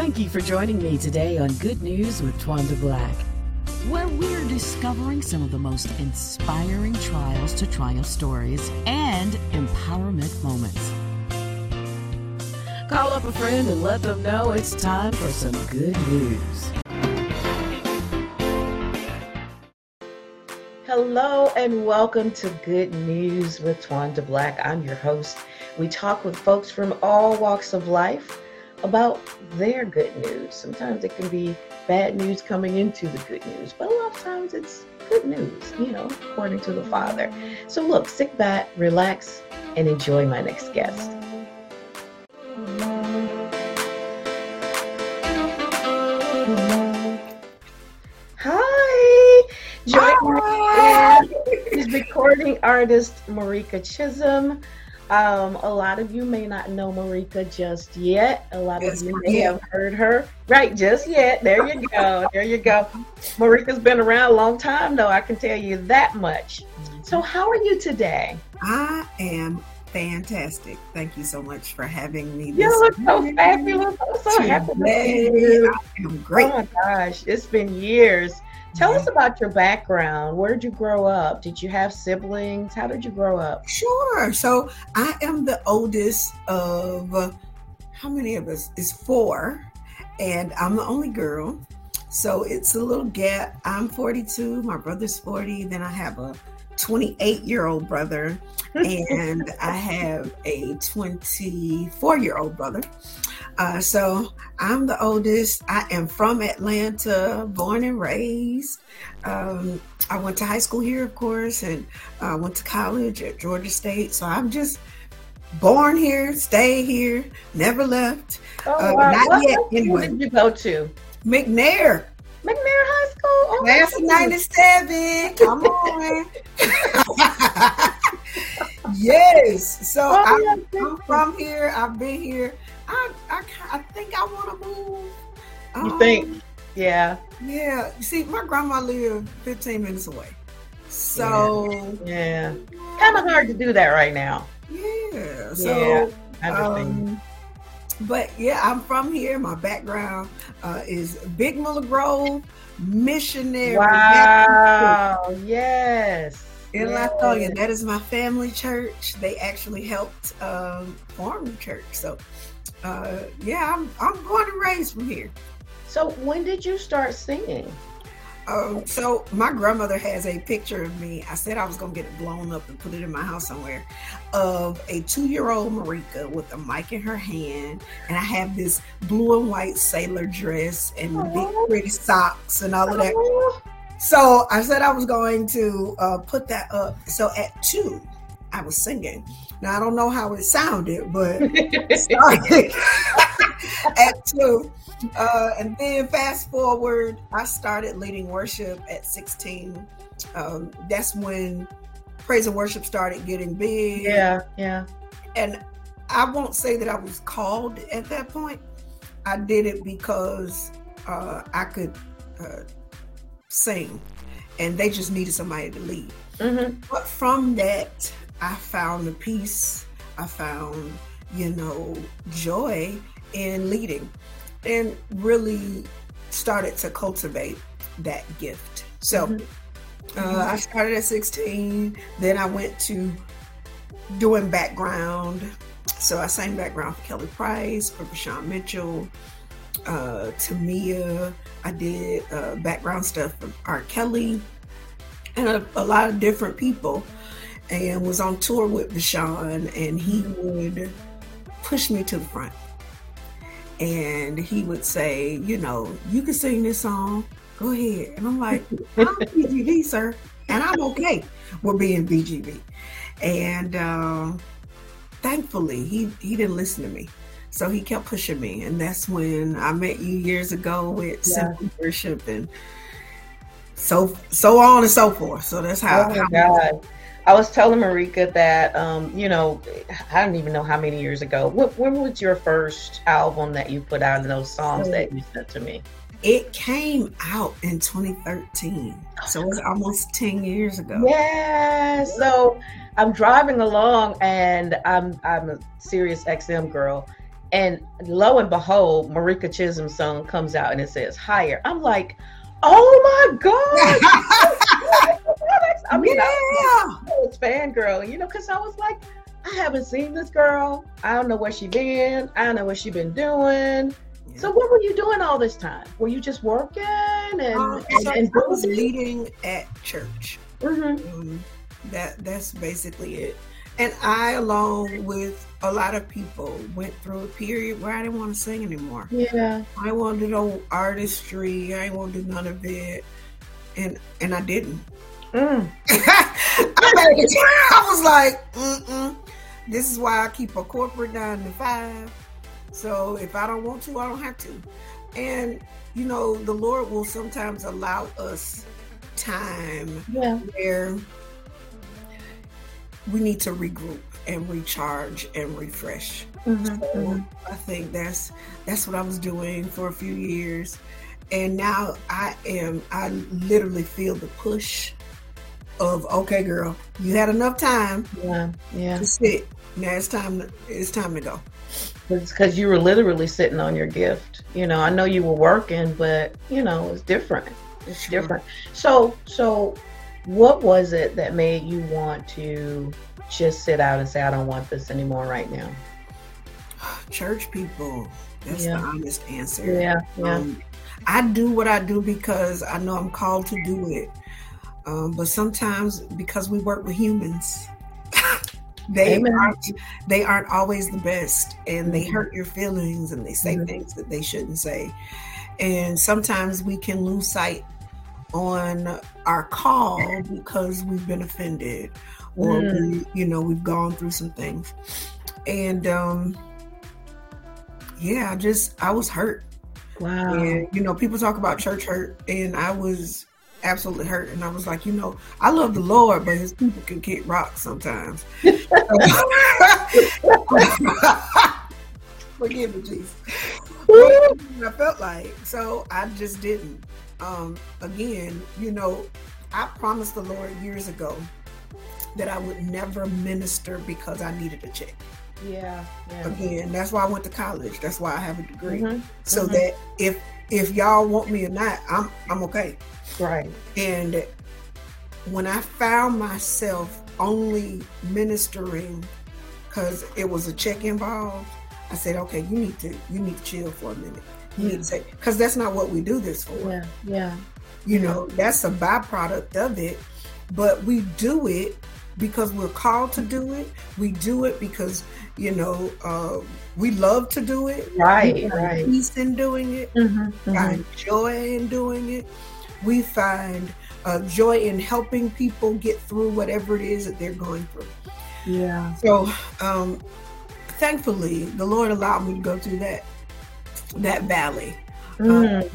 Thank you for joining me today on Good News with Twanda Black, where we're discovering some of the most inspiring trials to triumph stories and empowerment moments. Call up a friend and let them know it's time for some good news. Hello and welcome to Good News with Twanda Black. I'm your host. We talk with folks from all walks of life about their good news. Sometimes it can be bad news coming into the good news, but a lot of times it's good news, you know, according to the Father. So look, sit back, relax, and enjoy my next guest. Hi. Is recording artist Marica Chisholm. Um, a lot of you may not know Marica just yet. A lot yes, of you may have heard her. Right, just yet. There you go. there you go. Marica's been around a long time, though. I can tell you that much. So, how are you today? I am fantastic. Thank you so much for having me. You look so fabulous. I'm so happy to see you. I'm great. Oh my gosh, it's been years. Tell us about your background. Where did you grow up? Did you have siblings? How did you grow up? Sure. So I am the oldest of uh, how many of us? Is four, and I'm the only girl. So it's a little gap. I'm 42. My brother's 40. Then I have a 28 year old brother, and I have a 24 year old brother. Uh, so I'm the oldest. I am from Atlanta, born and raised. Um, I went to high school here, of course, and I uh, went to college at Georgia State. So I'm just born here, stay here, never left. Oh, uh, wow. Not what yet. Anyway. did you go to? McNair. McNair High School. Oh, Class of '97. Come on. yes. So oh, I'm, I'm, from here. I've been here. I I, I think I want to move. You um, think? Yeah. Yeah. You see, my grandma lived 15 minutes away. So yeah, yeah. kind of hard to do that right now. Yeah. So yeah, um, but yeah, I'm from here. My background uh, is Big Miller Grove Missionary. Wow. Yes. In yes. That is my family church. They actually helped um, form the church. So uh, yeah, I'm, I'm born and raised from here. So when did you start singing? Um, so my grandmother has a picture of me. I said I was gonna get it blown up and put it in my house somewhere, of a two-year-old Marica with a mic in her hand, and I have this blue and white sailor dress and big pretty socks and all of that. So I said I was going to uh, put that up. So at two, I was singing. Now I don't know how it sounded, but started at two. Uh, and then fast forward, I started leading worship at 16. Um, that's when praise and worship started getting big. Yeah, yeah. And I won't say that I was called at that point. I did it because uh, I could uh, sing, and they just needed somebody to lead. Mm-hmm. But from that, I found the peace. I found, you know, joy in leading and really started to cultivate that gift. So mm-hmm. uh, I started at 16. Then I went to doing background. So I sang background for Kelly Price, for Vashawn Mitchell, uh, Tamia. I did uh, background stuff for R. Kelly and a, a lot of different people and was on tour with Vashawn, and he would push me to the front. And he would say, you know, you can sing this song. Go ahead. And I'm like, I'm BGB, sir. And I'm okay with being BGB. And uh, thankfully, he, he didn't listen to me. So he kept pushing me. And that's when I met you years ago with yeah. Simple Worship and so so on and so forth. So that's how. Oh my God. I was telling Marica that, um, you know, I don't even know how many years ago. What, when was your first album that you put out and those songs so, that you sent to me? It came out in 2013. So it's almost 10 years ago. Yeah. So I'm driving along and I'm I'm a Sirius XM girl And lo and behold, Marica Chisholm's song comes out and it says higher. I'm like, oh my God. Fangirl, you know, because I was like, I haven't seen this girl. I don't know where she been. I don't know what she been doing. Yeah. So what were you doing all this time? Were you just working and, um, and, so and I was leading at church. Mm-hmm. Um, that that's basically it. And I, along with a lot of people, went through a period where I didn't want to sing anymore. Yeah. I wanted to do artistry. I didn't want to do none of it. And and I didn't. Mm. I, I, was like, Mm-mm. this is why I keep a corporate nine to five. So if I don't want to, I don't have to. And you know, the Lord will sometimes allow us time yeah. where we need to regroup and recharge and refresh. Mm-hmm, so mm-hmm. I think that's that's what I was doing for a few years. And now I am I literally feel the push of okay girl, you had enough time yeah, yeah. to sit. Now it's time to, it's time to go. It's because you were literally sitting on your gift. You know, I know you were working, but you know, it's different. It's sure. different. So so what was it that made you want to just sit out and say, I don't want this anymore right now? Church people. That's yeah. the honest answer. Yeah. yeah. Um, I do what I do because I know I'm called to do it. Um, but sometimes because we work with humans, they Amen. aren't they aren't always the best and they mm-hmm. hurt your feelings and they say mm-hmm. things that they shouldn't say. And sometimes we can lose sight on our call because we've been offended or mm. we, you know we've gone through some things and um yeah i just i was hurt wow and you know people talk about church hurt and i was absolutely hurt and i was like you know i love the lord but his people can kick rocks sometimes forgive me jesus i felt like so i just didn't um, again, you know, I promised the Lord years ago that I would never minister because I needed a check. Yeah, yeah. Again, that's why I went to college. That's why I have a degree. Mm-hmm. So mm-hmm. that if if y'all want me or not, I'm I'm okay. Right. And when I found myself only ministering because it was a check involved, I said, okay, you need to you need to chill for a minute you need to say because that's not what we do this for. Yeah, yeah. You know, that's a byproduct of it, but we do it because we're called to do it. We do it because you know uh, we love to do it. Right, right. Peace in doing it. Mm-hmm, mm-hmm. Find joy in doing it. We find uh, joy in helping people get through whatever it is that they're going through. Yeah. So, um, thankfully, the Lord allowed me to go through that that valley. Mm. Um,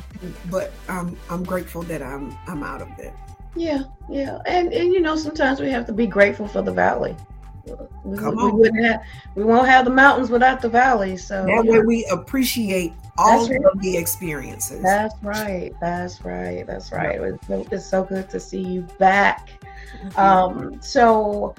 but I'm I'm grateful that I'm I'm out of it. Yeah, yeah, and and you know sometimes we have to be grateful for the valley. We, Come on. we wouldn't have we won't have the mountains without the valley. So that way we appreciate all right. of the experiences. That's right. That's right. That's right. It's, it's so good to see you back. Mm-hmm. Um, so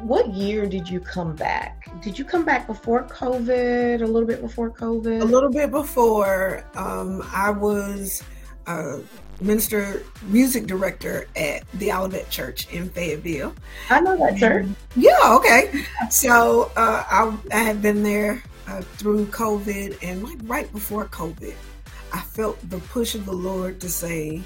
what year did you come back? Did you come back before COVID? A little bit before COVID? A little bit before. Um, I was a minister, music director at the Olivet Church in Fayetteville. I know that church. Yeah, okay. So uh, I, I had been there uh, through COVID, and like right before COVID, I felt the push of the Lord to say,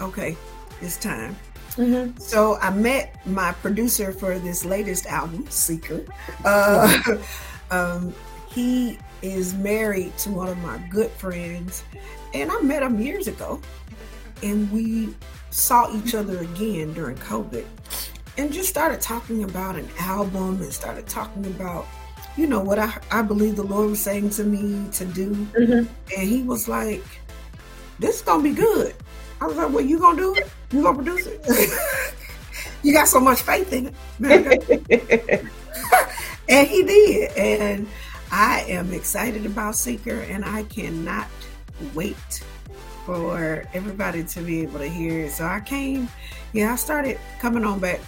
okay, it's time. Mm-hmm. So I met my producer for this latest album, Seeker. Uh, um, he is married to one of my good friends, and I met him years ago, and we saw each other again during COVID, and just started talking about an album and started talking about you know what I, I believe the Lord was saying to me to do. Mm-hmm. And he was like, This is gonna be good. I was like, Well, you gonna do it? You gonna produce it? you got so much faith in it. and he did. And I am excited about Seeker and I cannot wait for everybody to be able to hear it. So I came, yeah, I started coming on back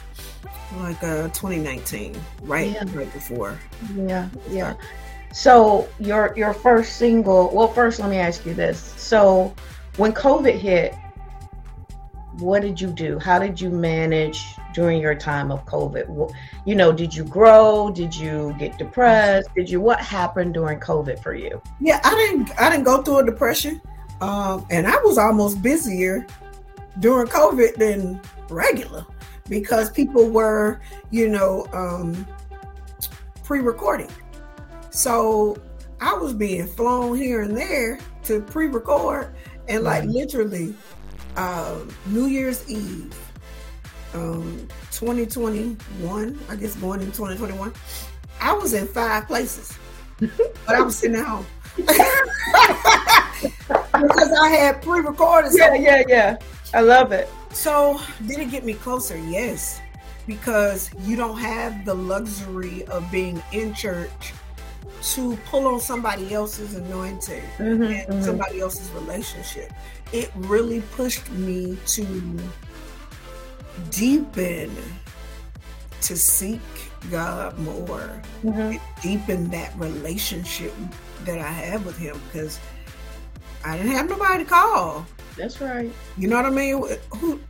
like uh 2019, right, Yeah. right before. Yeah, yeah. So your your first single. Well, first let me ask you this. So when COVID hit, what did you do? How did you manage during your time of COVID? You know, did you grow? Did you get depressed? Did you? What happened during COVID for you? Yeah, I didn't I didn't go through a depression. Um, and I was almost busier during COVID than regular because people were, you know, um, pre-recording. So I was being flown here and there to pre-record and like literally um, New Year's Eve, um, 2021, I guess going in 2021, I was in five places, but I was sitting at home because I had pre-recorded. Yeah, yeah, yeah. I love it. So did it get me closer? Yes, because you don't have the luxury of being in church to pull on somebody else's anointing Mhm, and mhm. somebody else's relationship. It really pushed me to deepen, to seek God more, Mhm. deepen that relationship that I have with Him because I didn't have nobody to call. That's right. You know what I mean? Who?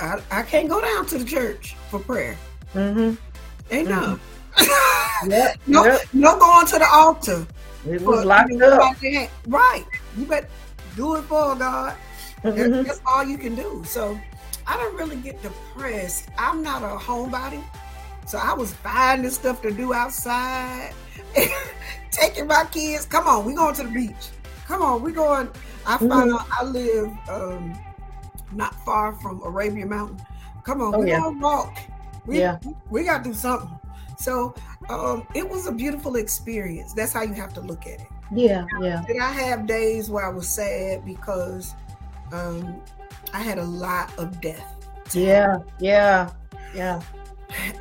I, I can't go down to the church for prayer. Mm-hmm. Ain't no. Yep. no, yep. no going to the altar. It for- was locked you know, up. Right. You better do it for God. That- Mhm. That's all you can do. So I don't really get depressed. I'm not a homebody. So I was finding stuff to do outside, taking my kids. Come on, we going to the beach. Come on, we going. I found Mhm. out I live um, not far from Arabia Mountain. Come on, Oh, we yeah. gonna walk. We, Yeah. we gotta do something. So um, it was a beautiful experience. That's how you have to look at it. Yeah, yeah. Did I have days where I was sad because um, I had a lot of death? Yeah, yeah, yeah.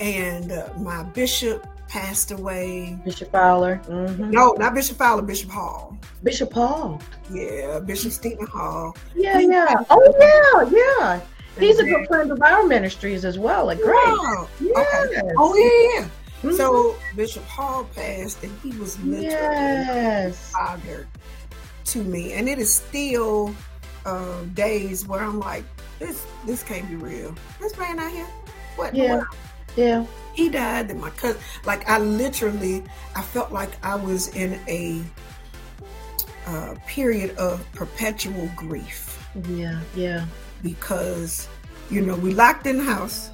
And uh, my bishop passed away. Bishop Fowler. hmm No, not Bishop Fowler, Bishop Hall. Bishop Hall. Yeah, Bishop Stephen Hall. Yeah, yeah. Oh, yeah, yeah. He's a good friend of our ministries as well. A great. Wow. Yes. Okay. Oh yeah, yeah. Mhm. So Bishop Hall passed, and he was literally yes. father to me, and it is still um, days where I'm like, this this can't be real. This man out here, what? Yeah. what? Yeah. He died, and my cousin, like I literally, I felt like I was in a uh, period of perpetual grief Yeah. Yeah. because you know we locked in the house.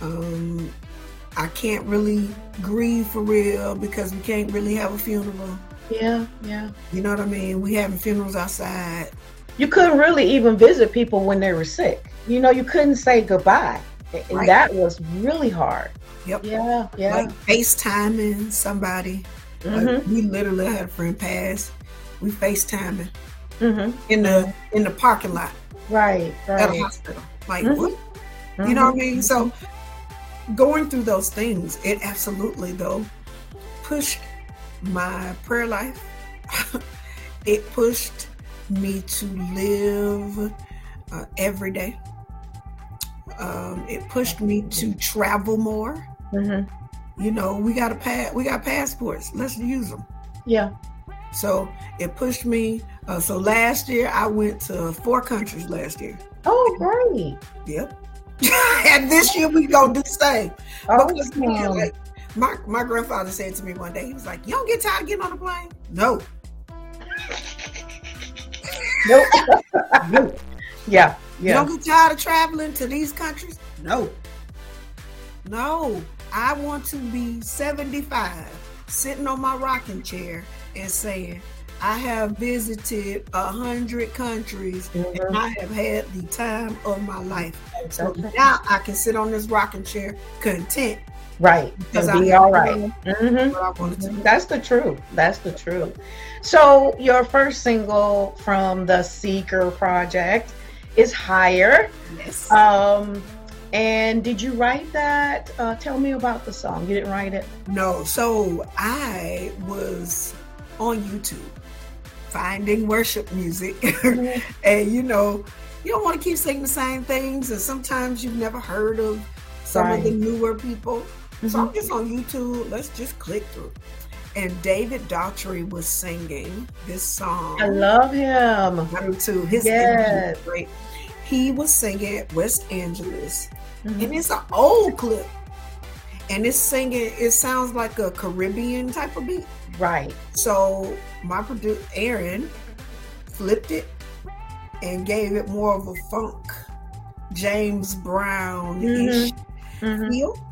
Um, I can't really grieve for real because we can't really have a funeral. Yeah. Yeah. You know what I mean? We having funerals outside. You couldn't really even visit people when they were sick. You know, you couldn't say goodbye. And Right. that was really hard. Yep. Yeah. Yeah. Like FaceTiming somebody. Like, hmm we literally had a friend pass. We FaceTiming hmm in the in the parking lot Right. at a hospital. Like Mhm. what? You know what I mean? So going through those things, it absolutely though pushed my prayer life. it pushed me to live uh, every day. Um, it pushed me to travel more. Mhm. You know, we got a pass. We got passports. Let's use them. Yeah. So it pushed me. Uh, so last year I went to four countries. Last year. Oh, great. Yep. and this year we gonna do the same. Because, Awesome. yeah, like, my my grandfather said to me one day, he was like, "You don't get tired of getting on the plane?" No, Nope. no. yeah. You don't get tired of traveling to these countries? No. No. I want to be 75, sitting on my rocking chair and saying, I have visited a hundred countries Mhm. and I have had the time of my life. So Okay. now I can sit on this rocking chair content Right. because And be all right. done hmm what I wanted to. That's the truth. That's the truth. So your first single from the Seeker project is Higher. Yes. Um, and did you write that? Uh, tell me about the song. You didn't write it? No, so I was on YouTube finding worship music. Mm-hmm. and you know, you don't want to keep singing the same things. And sometimes you've never heard of some right. of the newer people. Mm-hmm. So I'm just on YouTube. Let's just click through. And David Daughtry was singing this song. I love him. I do too. His yes. great. He was singing at West Angeles. Mm-hmm. And it's an old clip. And it's singing, it sounds like a Caribbean type of beat. Right. So my producer Aaron flipped it and gave it more of a funk James Brown ish mm-hmm. mm-hmm. feel.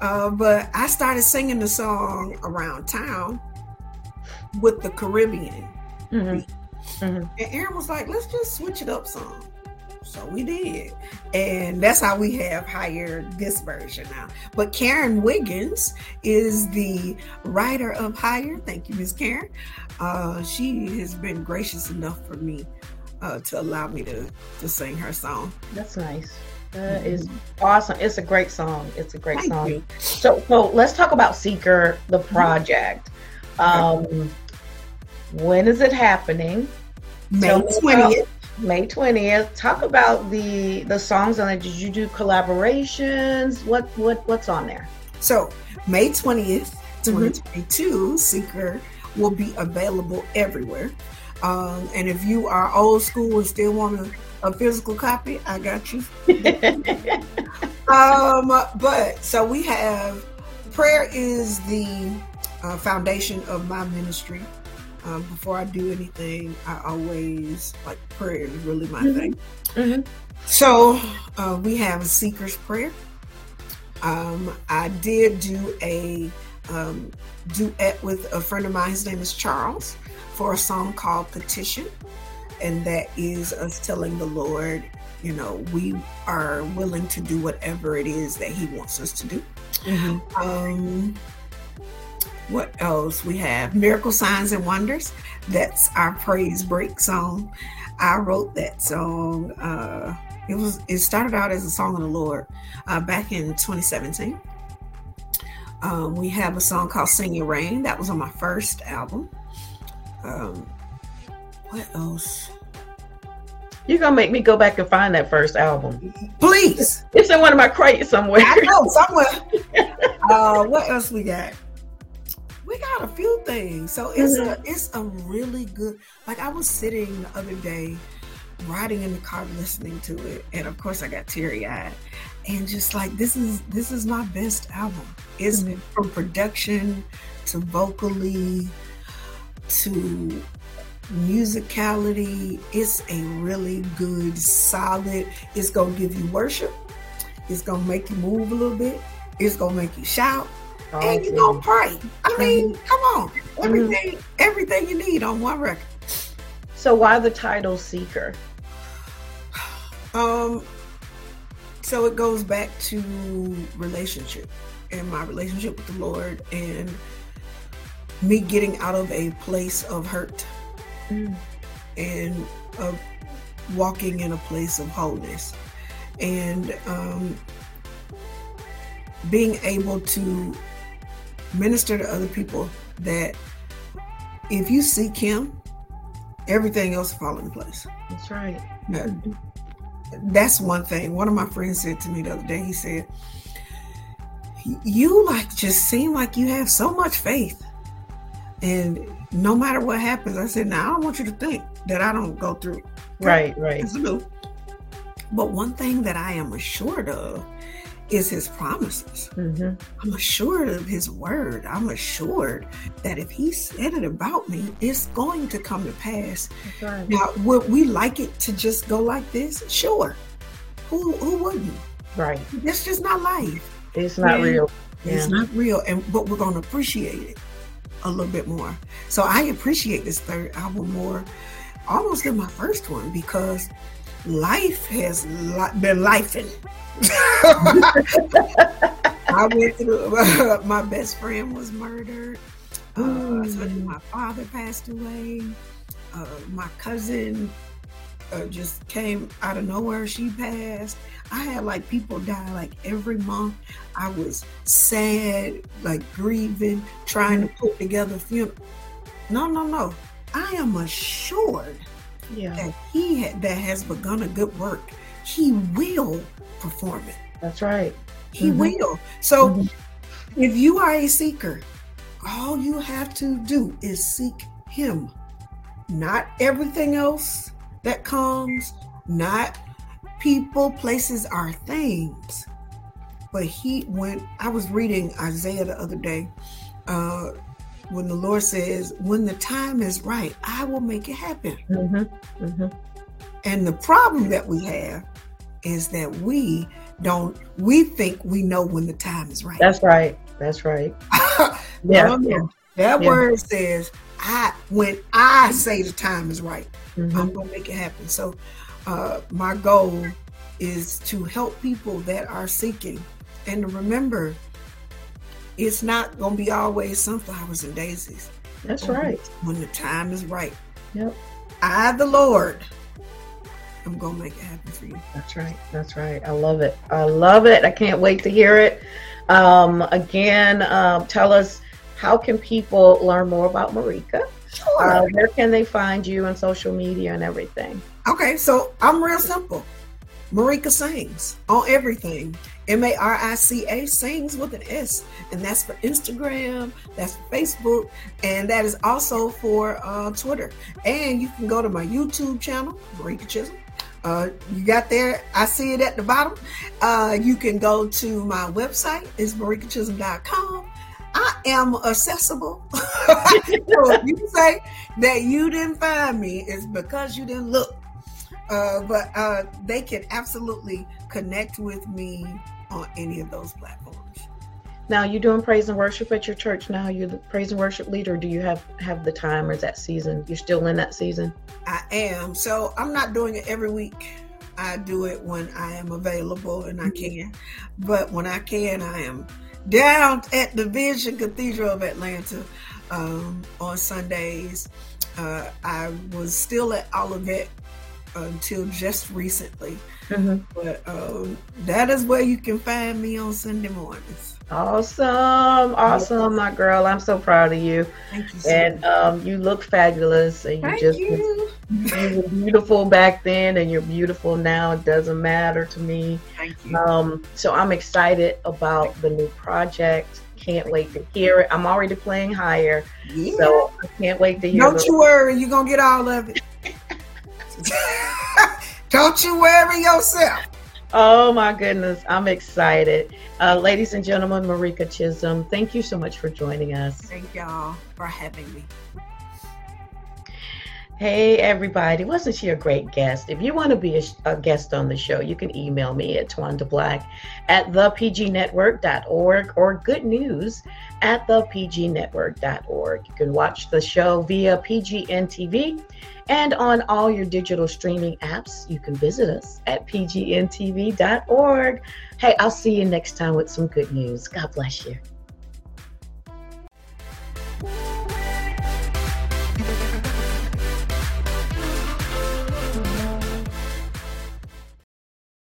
Uh, but I started singing the song around town with the Caribbean. Mm-hmm. Mm-hmm. And Aaron was like, let's just switch it up some. So we did. And that's how we have hired this version now. But Karen Wiggins is the writer of Higher. Thank you, Miss Karen. Uh, she has been gracious enough for me uh, to allow me to, to sing her song. That's nice. That is awesome. It's a great song. It's a great Thank song. You. So, so let's talk about Seeker, the mm-hmm. project. Um, when is it happening? May twentieth. May twentieth. Talk about the the songs on it. Did you do collaborations? What what what's on there? So May twentieth, twenty twenty two. Seeker will be available everywhere. Um, and if you are old school and still want a, a physical copy, I got you. um, but so we have prayer is the uh, foundation of my ministry. Um, before I do anything, I always like prayer is really my mm-hmm. thing. Mm-hmm. So uh, we have a seeker's prayer. Um, I did do a um, duet with a friend of mine. His name is Charles for a song called Petition. And that is us telling the Lord, you know, we are willing to do whatever it is that He wants us to do. Mm-hmm. Um, what else we have? Miracle Signs and Wonders. That's our praise break song. I wrote that song. Uh, it was it started out as a song of the Lord uh, back in 2017. Um, we have a song called Sing Your Rain. That was on my first album. Um, what else? You're gonna make me go back and find that first album. Please. It's in one of my crates somewhere. I know, somewhere. uh, what else we got? We got a few things. So it's mm-hmm. a it's a really good like I was sitting the other day riding in the car listening to it, and of course I got teary-eyed. And just like this is this is my best album. It's mm-hmm. from production to vocally to musicality. It's a really good, solid. It's gonna give you worship. It's gonna make you move a little bit. It's gonna make you shout. and you're gonna pray. I mean, come on. Everything, mm-hmm. everything you need on one record. So why the title Seeker? Um so it goes back to relationship and my relationship with the Lord and me getting out of a place of hurt mm. and of walking in a place of wholeness. And um, being able to minister to other people that if you seek him everything else fall in place. That's right. That's one thing. One of my friends said to me the other day he said you like just seem like you have so much faith and no matter what happens, I said, now I don't want you to think that I don't go through. Right, right. But one thing that I am assured of is his promises. Mm-hmm. I'm assured of his word. I'm assured that if he said it about me, it's going to come to pass. Right. Now, would we like it to just go like this? Sure. Who who wouldn't? Right. It's just not life. It's not and real. It's yeah. not real. And but we're gonna appreciate it a little bit more. So I appreciate this third album more almost than my first one because life has been lifing. I went through, uh, my best friend was murdered. Uh, mm. my father passed away. Uh, my cousin uh, just came out of nowhere. She passed. I had like people die like every month. I was sad, like grieving, trying to put together funeral. No, no, no. I am assured Yeah. that he ha- that has begun a good work, he will perform it. That's right. He Mhm. will. So Mhm. if you are a seeker, all you have to do is seek him. Not everything else that comes, not people, places, or things. But he went, I was reading Isaiah the other day, uh when the Lord says, When the time is right, I will make it happen. Mm-hmm. Mm-hmm. And the problem that we have is that we don't we think we know when the time is right. That's right. That's right. Yeah. Yeah. That Yeah. word says, I when I say the time is right, Mhm. I'm gonna make it happen. So uh my goal is to help people that are seeking and to remember it's not gonna be always sunflowers and daisies. That's right. When the time is right. Yep. I the Lord I'm gonna make it happen for you. That's right. That's right. I love it. I love it. I can't wait to hear it. Um, again, um, tell us how can people learn more about Marica? Sure. Uh, where can they find you on social media and everything? Okay, so I'm real simple. Marica sings on everything. M A R I C A sings with an S, and that's for Instagram, that's for Facebook, and that is also for uh, Twitter. And you can go to my YouTube channel, Marica Chisholm. Uh, you got there, I see it at the bottom. Uh, you can go to my website, it's maricachisholm.com. I am accessible. so if you say that you didn't find me, it's because you didn't look. Uh, but uh, they can absolutely connect with me on any of those platforms. Now you're doing praise and worship at your church. Now you're the praise and worship leader. Do you have have the time, or is that season? You're still in that season. I am. So I'm not doing it every week. I do it when I am available and I can. But when I can, I am down at the Vision Cathedral of Atlanta um, on Sundays. Uh, I was still at Olivet until just recently. Mm-hmm. But um, that is where you can find me on Sunday mornings. Awesome, awesome, my girl. I'm so proud of you, Thank you so and um, you look fabulous. And you Thank just you. you were beautiful back then, and you're beautiful now. It doesn't matter to me. Thank you. Um, so I'm excited about the new project. Can't wait to hear it. I'm already playing higher, Yeah. so I can't wait to hear. Don't the- you worry, you're gonna get all of it. Don't you worry yourself. Oh my goodness, I'm excited. Uh, ladies and gentlemen, Marica Chisholm, thank you so much for joining us. Thank y'all for having me. Hey, everybody. Wasn't she a great guest? If you want to be a, a guest on the show, you can email me at Twanda Black at thepgnetwork.org or good news at thepgnetwork.org. You can watch the show via PGN TV and on all your digital streaming apps. You can visit us at pgntv.org. Hey, I'll see you next time with some good news. God bless you.